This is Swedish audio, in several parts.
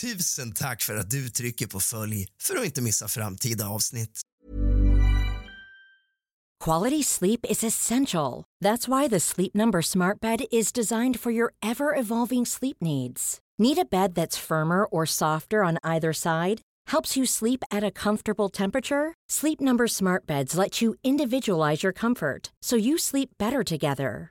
Tusen tack för att du trycker på följ för att inte missa framtida avsnitt. Quality sleep is essential. That's why the Sleep Number Smart Bed is designed for your ever evolving sleep needs. Need a bed that's firmer or softer on either side? Helps you sleep at a comfortable temperature? Sleep Number Smart Beds let you individualize your comfort so you sleep better together.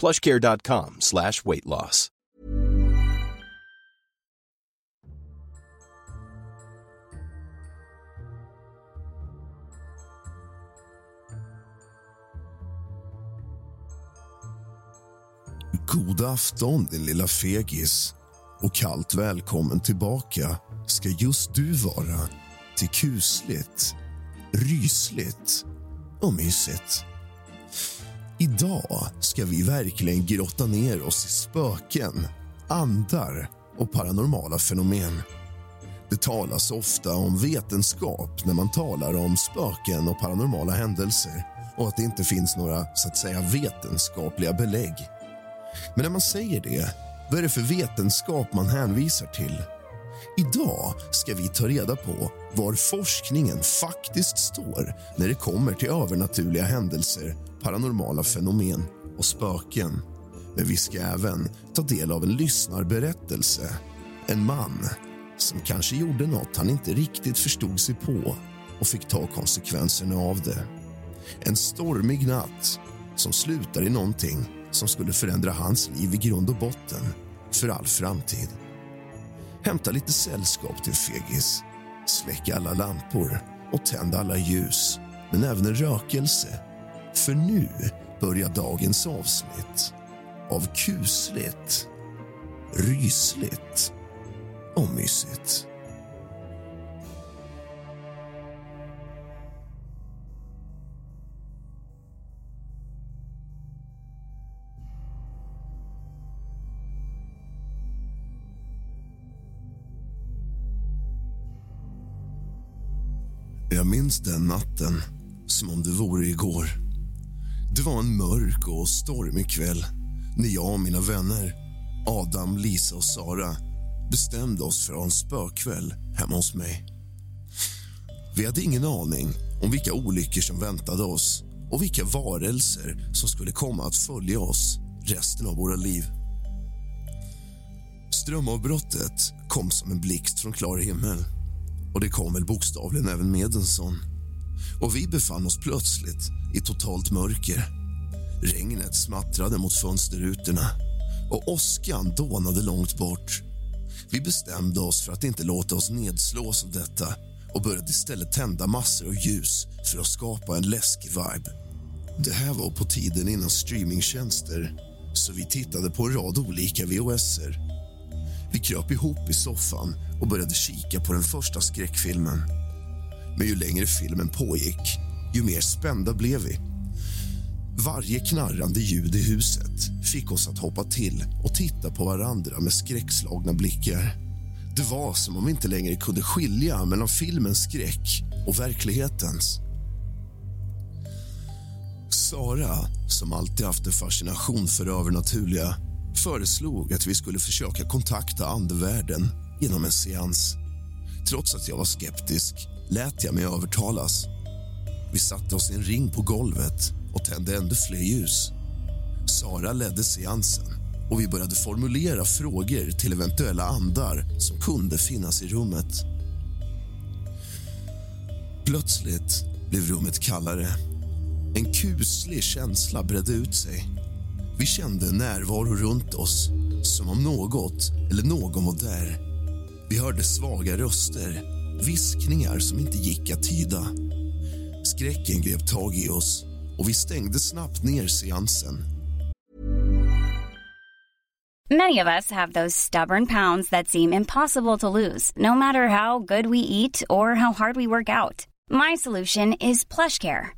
plushcare.com slash weight loss. God afton, din lilla fegis. Och kallt välkommen tillbaka ska just du vara till kusligt, rysligt och mysigt. Idag ska vi verkligen grotta ner oss i spöken, andar och paranormala fenomen. Det talas ofta om vetenskap när man talar om spöken och paranormala händelser och att det inte finns några så att säga vetenskapliga belägg. Men när man säger det, vad är det för vetenskap man hänvisar till? Idag ska vi ta reda på var forskningen faktiskt står när det kommer till övernaturliga händelser, paranormala fenomen och spöken. Men vi ska även ta del av en lyssnarberättelse. En man som kanske gjorde något han inte riktigt förstod sig på och fick ta konsekvenserna av det. En stormig natt som slutar i någonting som skulle förändra hans liv i grund och botten för all framtid. Hämta lite sällskap till fegis. Släck alla lampor och tänd alla ljus, men även en rökelse. För nu börjar dagens avsnitt av kusligt, rysligt och mysigt. Jag minns den natten som om det vore igår. Det var en mörk och stormig kväll när jag och mina vänner Adam, Lisa och Sara bestämde oss för att ha en spökväll hemma hos mig. Vi hade ingen aning om vilka olyckor som väntade oss och vilka varelser som skulle komma att följa oss resten av våra liv. Strömavbrottet kom som en blixt från klar himmel och det kom väl bokstavligen även med en sån. Och vi befann oss plötsligt i totalt mörker. Regnet smattrade mot fönsterrutorna och åskan dånade långt bort. Vi bestämde oss för att inte låta oss nedslås av detta och började istället tända massor av ljus för att skapa en läskig vibe. Det här var på tiden innan streamingtjänster så vi tittade på en rad olika VHSer. Vi kröp ihop i soffan och började kika på den första skräckfilmen. Men ju längre filmen pågick, ju mer spända blev vi. Varje knarrande ljud i huset fick oss att hoppa till och titta på varandra med skräckslagna blickar. Det var som om vi inte längre kunde skilja mellan filmens skräck och verklighetens. Sara, som alltid haft en fascination för det övernaturliga föreslog att vi skulle försöka kontakta andevärlden genom en seans. Trots att jag var skeptisk lät jag mig övertalas. Vi satte oss i en ring på golvet och tände ännu fler ljus. Sara ledde seansen och vi började formulera frågor till eventuella andar som kunde finnas i rummet. Plötsligt blev rummet kallare. En kuslig känsla bredde ut sig. Vi kände närvaro runt oss, som om något eller någon var där. Vi hörde svaga röster, viskningar som inte gick att tyda. Skräcken grep tag i oss och vi stängde snabbt ner seansen. Many of us have those stubborn pounds that seem impossible to lose, no matter how good we eat or how hard we work out. My solution is PlushCare.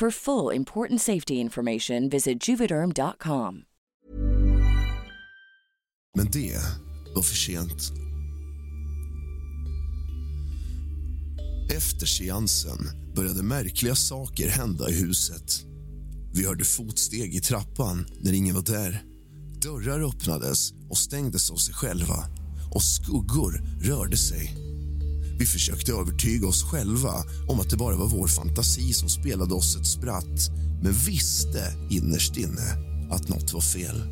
For full important safety information, visit juvederm.com. Men det var för sent. Efter seansen började märkliga saker hända i huset. Vi hörde fotsteg i trappan när ingen var där. Dörrar öppnades och stängdes av sig själva och skuggor rörde sig. Vi försökte övertyga oss själva om att det bara var vår fantasi som spelade oss ett spratt men visste innerst inne att något var fel.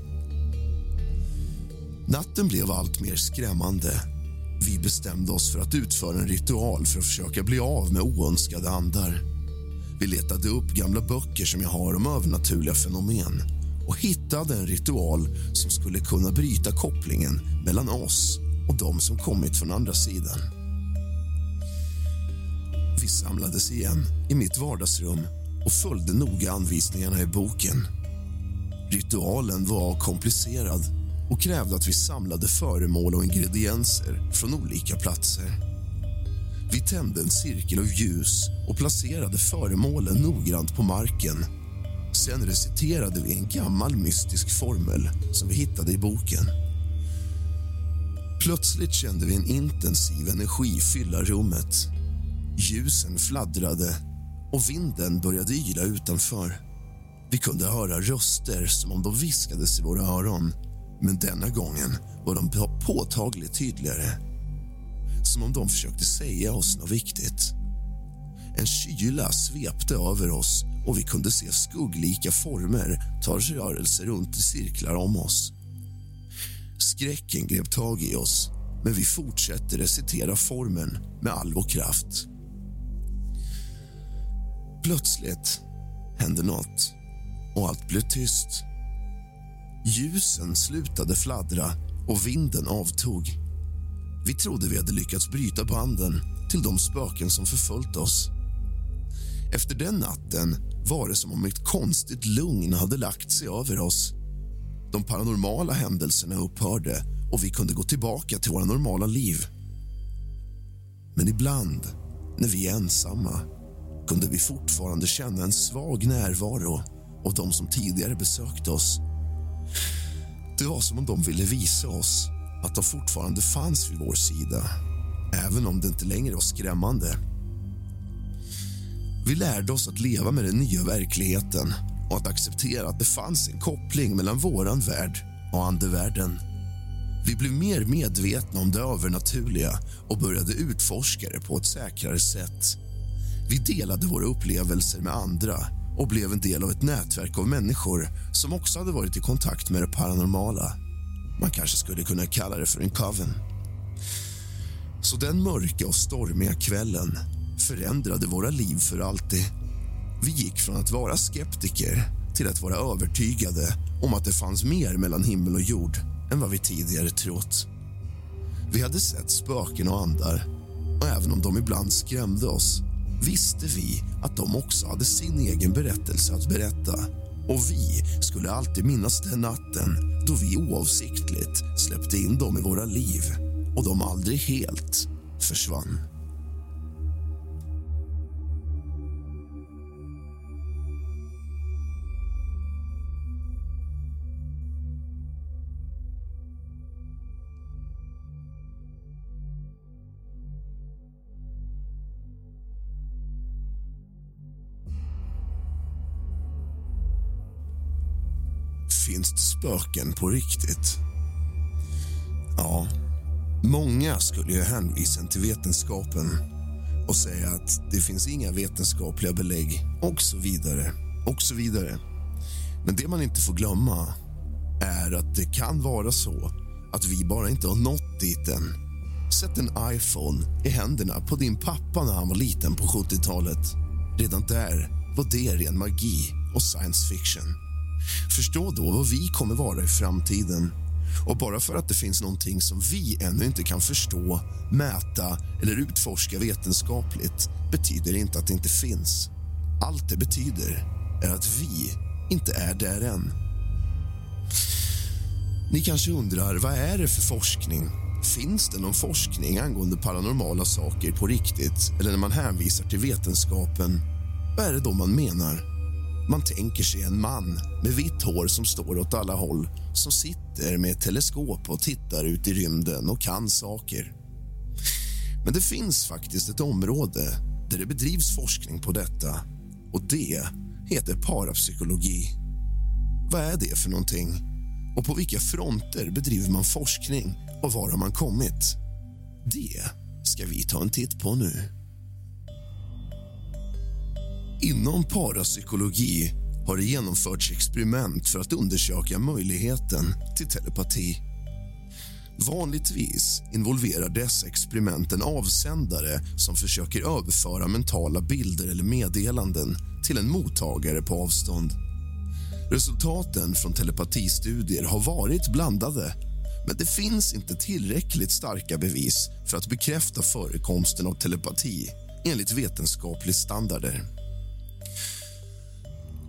Natten blev allt mer skrämmande. Vi bestämde oss för att utföra en ritual för att försöka bli av med oönskade andar. Vi letade upp gamla böcker som jag har om övernaturliga fenomen och hittade en ritual som skulle kunna bryta kopplingen mellan oss och de som kommit från andra sidan. Vi samlades igen i mitt vardagsrum och följde noga anvisningarna i boken. Ritualen var komplicerad och krävde att vi samlade föremål och ingredienser från olika platser. Vi tände en cirkel av ljus och placerade föremålen noggrant på marken. Sen reciterade vi en gammal mystisk formel som vi hittade i boken. Plötsligt kände vi en intensiv energi fylla rummet. Ljusen fladdrade och vinden började yla utanför. Vi kunde höra röster som om de viskades i våra öron men denna gången var de påtagligt tydligare. Som om de försökte säga oss något viktigt. En kyla svepte över oss och vi kunde se skugglika former ta rörelser runt i cirklar om oss. Skräcken grep tag i oss, men vi fortsatte recitera formen med all vår kraft. Plötsligt hände något och allt blev tyst. Ljusen slutade fladdra och vinden avtog. Vi trodde vi hade lyckats bryta banden till de spöken som förföljt oss. Efter den natten var det som om ett konstigt lugn hade lagt sig över oss. De paranormala händelserna upphörde och vi kunde gå tillbaka till våra normala liv. Men ibland, när vi är ensamma kunde vi fortfarande känna en svag närvaro av de som tidigare besökt oss. Det var som om de ville visa oss att de fortfarande fanns vid vår sida även om det inte längre var skrämmande. Vi lärde oss att leva med den nya verkligheten och att acceptera att det fanns en koppling mellan våran värld och andevärlden. Vi blev mer medvetna om det övernaturliga och började utforska det på ett säkrare sätt. Vi delade våra upplevelser med andra och blev en del av ett nätverk av människor som också hade varit i kontakt med det paranormala. Man kanske skulle kunna kalla det för en coven. Så den mörka och stormiga kvällen förändrade våra liv för alltid. Vi gick från att vara skeptiker till att vara övertygade om att det fanns mer mellan himmel och jord än vad vi tidigare trott. Vi hade sett spöken och andar och även om de ibland skrämde oss visste vi att de också hade sin egen berättelse att berätta och vi skulle alltid minnas den natten då vi oavsiktligt släppte in dem i våra liv och de aldrig helt försvann. Finns spöken på riktigt? Ja, många skulle ju hänvisa till vetenskapen och säga att det finns inga vetenskapliga belägg och så vidare. och så vidare. Men det man inte får glömma är att det kan vara så att vi bara inte har nått dit än. Sätt en iPhone i händerna på din pappa när han var liten på 70-talet. Redan där var det ren magi och science fiction. Förstå då vad vi kommer vara i framtiden. Och bara för att det finns någonting som vi ännu inte kan förstå, mäta eller utforska vetenskapligt betyder det inte att det inte finns. Allt det betyder är att vi inte är där än. Ni kanske undrar, vad är det för forskning? Finns det någon forskning angående paranormala saker på riktigt? Eller när man hänvisar till vetenskapen, vad är det då man menar? Man tänker sig en man med vitt hår som står åt alla håll som sitter med ett teleskop och tittar ut i rymden och kan saker. Men det finns faktiskt ett område där det bedrivs forskning på detta och det heter parapsykologi. Vad är det för någonting? Och på vilka fronter bedriver man forskning och var har man kommit? Det ska vi ta en titt på nu. Inom parapsykologi har det genomförts experiment för att undersöka möjligheten till telepati. Vanligtvis involverar dessa experiment en avsändare som försöker överföra mentala bilder eller meddelanden till en mottagare på avstånd. Resultaten från telepatistudier har varit blandade men det finns inte tillräckligt starka bevis för att bekräfta förekomsten av telepati enligt vetenskapliga standarder.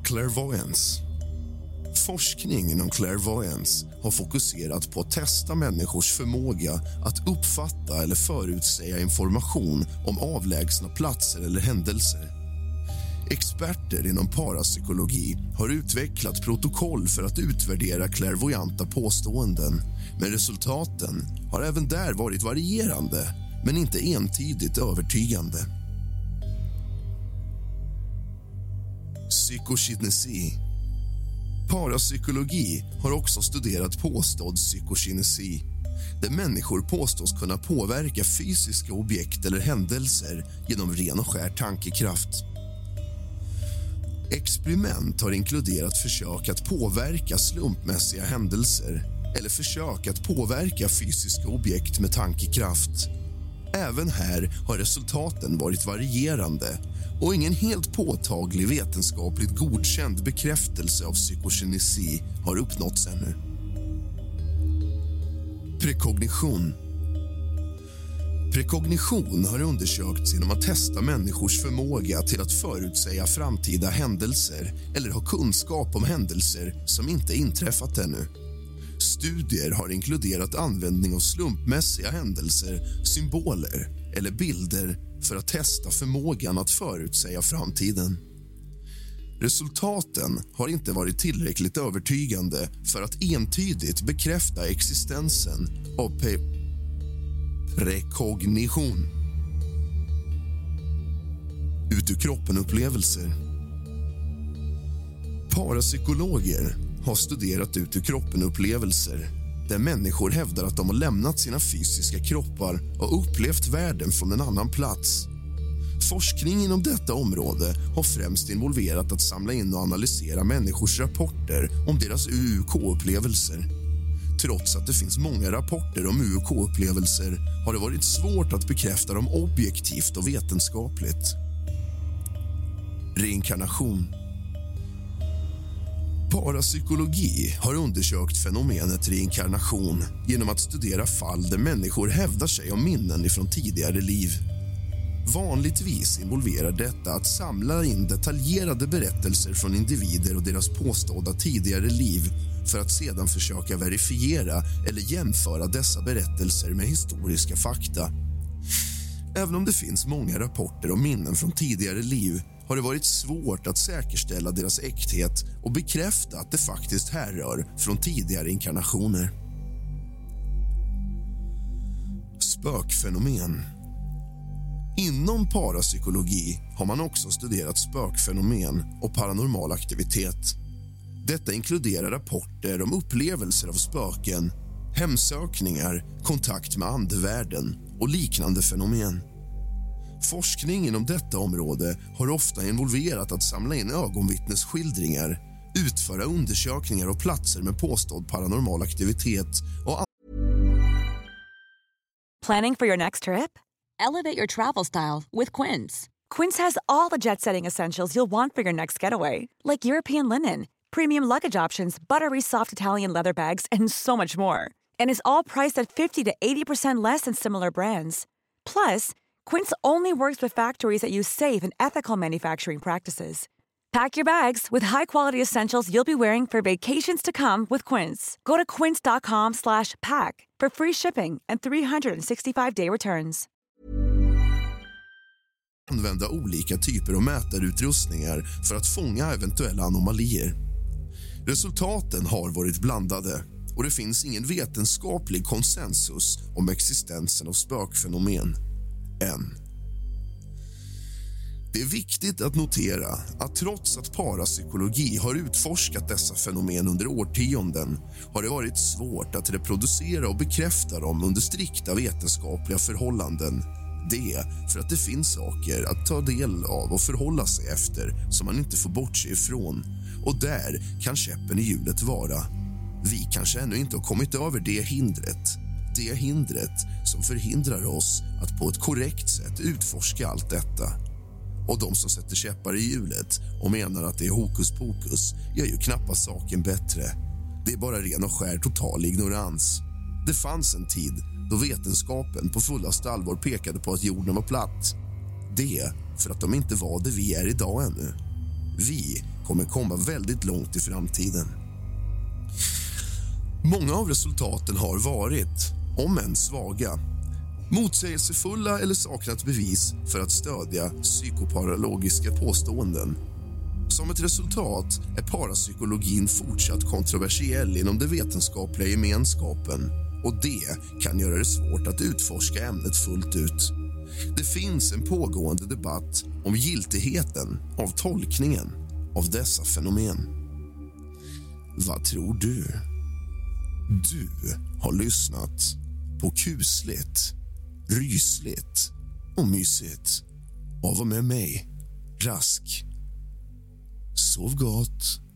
Clairvoyance. Forskning inom clairvoyance har fokuserat på att testa människors förmåga att uppfatta eller förutsäga information om avlägsna platser eller händelser. Experter inom parapsykologi har utvecklat protokoll för att utvärdera klärvoajanta påståenden men resultaten har även där varit varierande men inte entydigt övertygande. Psykokinesi. Parapsykologi har också studerat påstådd psykokinesi där människor påstås kunna påverka fysiska objekt eller händelser genom ren och skär tankekraft. Experiment har inkluderat försök att påverka slumpmässiga händelser eller försök att påverka fysiska objekt med tankekraft. Även här har resultaten varit varierande och ingen helt påtaglig vetenskapligt godkänd bekräftelse av psykokinesi har uppnåtts ännu. Prekognition. Prekognition har undersökts genom att testa människors förmåga till att förutsäga framtida händelser eller ha kunskap om händelser som inte inträffat ännu. Studier har inkluderat användning av slumpmässiga händelser, symboler eller bilder för att testa förmågan att förutsäga framtiden. Resultaten har inte varit tillräckligt övertygande för att entydigt bekräfta existensen av pe prekognition. Ut ur kroppen-upplevelser. Parapsykologer har studerat ut ur kroppen-upplevelser där människor hävdar att de har lämnat sina fysiska kroppar och upplevt världen från en annan plats. Forskning inom detta område har främst involverat att samla in och analysera människors rapporter om deras UUK-upplevelser. Trots att det finns många rapporter om UUK-upplevelser har det varit svårt att bekräfta dem objektivt och vetenskapligt. Reinkarnation Parapsykologi har undersökt fenomenet reinkarnation genom att studera fall där människor hävdar sig om minnen från tidigare liv. Vanligtvis involverar detta att samla in detaljerade berättelser från individer och deras påstådda tidigare liv för att sedan försöka verifiera eller jämföra dessa berättelser med historiska fakta. Även om det finns många rapporter om minnen från tidigare liv har det varit svårt att säkerställa deras äkthet och bekräfta att det faktiskt härrör från tidigare inkarnationer. Spökfenomen Inom parapsykologi har man också studerat spökfenomen och paranormal aktivitet. Detta inkluderar rapporter om upplevelser av spöken, hemsökningar, kontakt med andevärlden och liknande fenomen. Forskning inom detta område har ofta involverat att samla in ögonvittnesskildringar utföra undersökningar av platser med påstådd paranormal aktivitet och Planning for your next trip? Elevate your travel style with Quince. Quince has all the jet setting essentials you'll want for your next getaway, like European linen, premium luggage options, buttery soft Italian leather bags, and so much more. And is all priced at 50 to 80% less than similar brands. Plus, Quince only works with factories that use safe and ethical manufacturing practices. Pack your bags with high-quality essentials you'll be wearing for vacations to come with Quince. Go to quince.com/pack for free shipping and 365-day returns. använda olika typer av mätarutrustningar för att fånga eventuella anomalier. Resultaten har varit blandade och det finns ingen vetenskaplig konsensus om existensen av spökfenomen än. Det är viktigt att notera att trots att parapsykologi har utforskat dessa fenomen under årtionden har det varit svårt att reproducera och bekräfta dem under strikta vetenskapliga förhållanden. Det för att det finns saker att ta del av och förhålla sig efter som man inte får bortse ifrån. Och där kan käppen i hjulet vara. Vi kanske ännu inte har kommit över det hindret det hindret som förhindrar oss att på ett korrekt sätt utforska allt detta. Och de som sätter käppar i hjulet och menar att det är hokus pokus gör ju knappast saken bättre. Det är bara ren och skär total ignorans. Det fanns en tid då vetenskapen på fullaste allvar pekade på att jorden var platt. Det för att de inte var det vi är idag ännu. Vi kommer komma väldigt långt i framtiden. Många av resultaten har varit, om än svaga motsägelsefulla eller saknat bevis för att stödja psykoparalogiska påståenden. Som ett resultat är parapsykologin fortsatt kontroversiell inom den vetenskapliga gemenskapen och det kan göra det svårt att utforska ämnet fullt ut. Det finns en pågående debatt om giltigheten av tolkningen av dessa fenomen. Vad tror du? Du har lyssnat på kusligt, rysligt och mysigt av och med mig, Rask. Sov gott.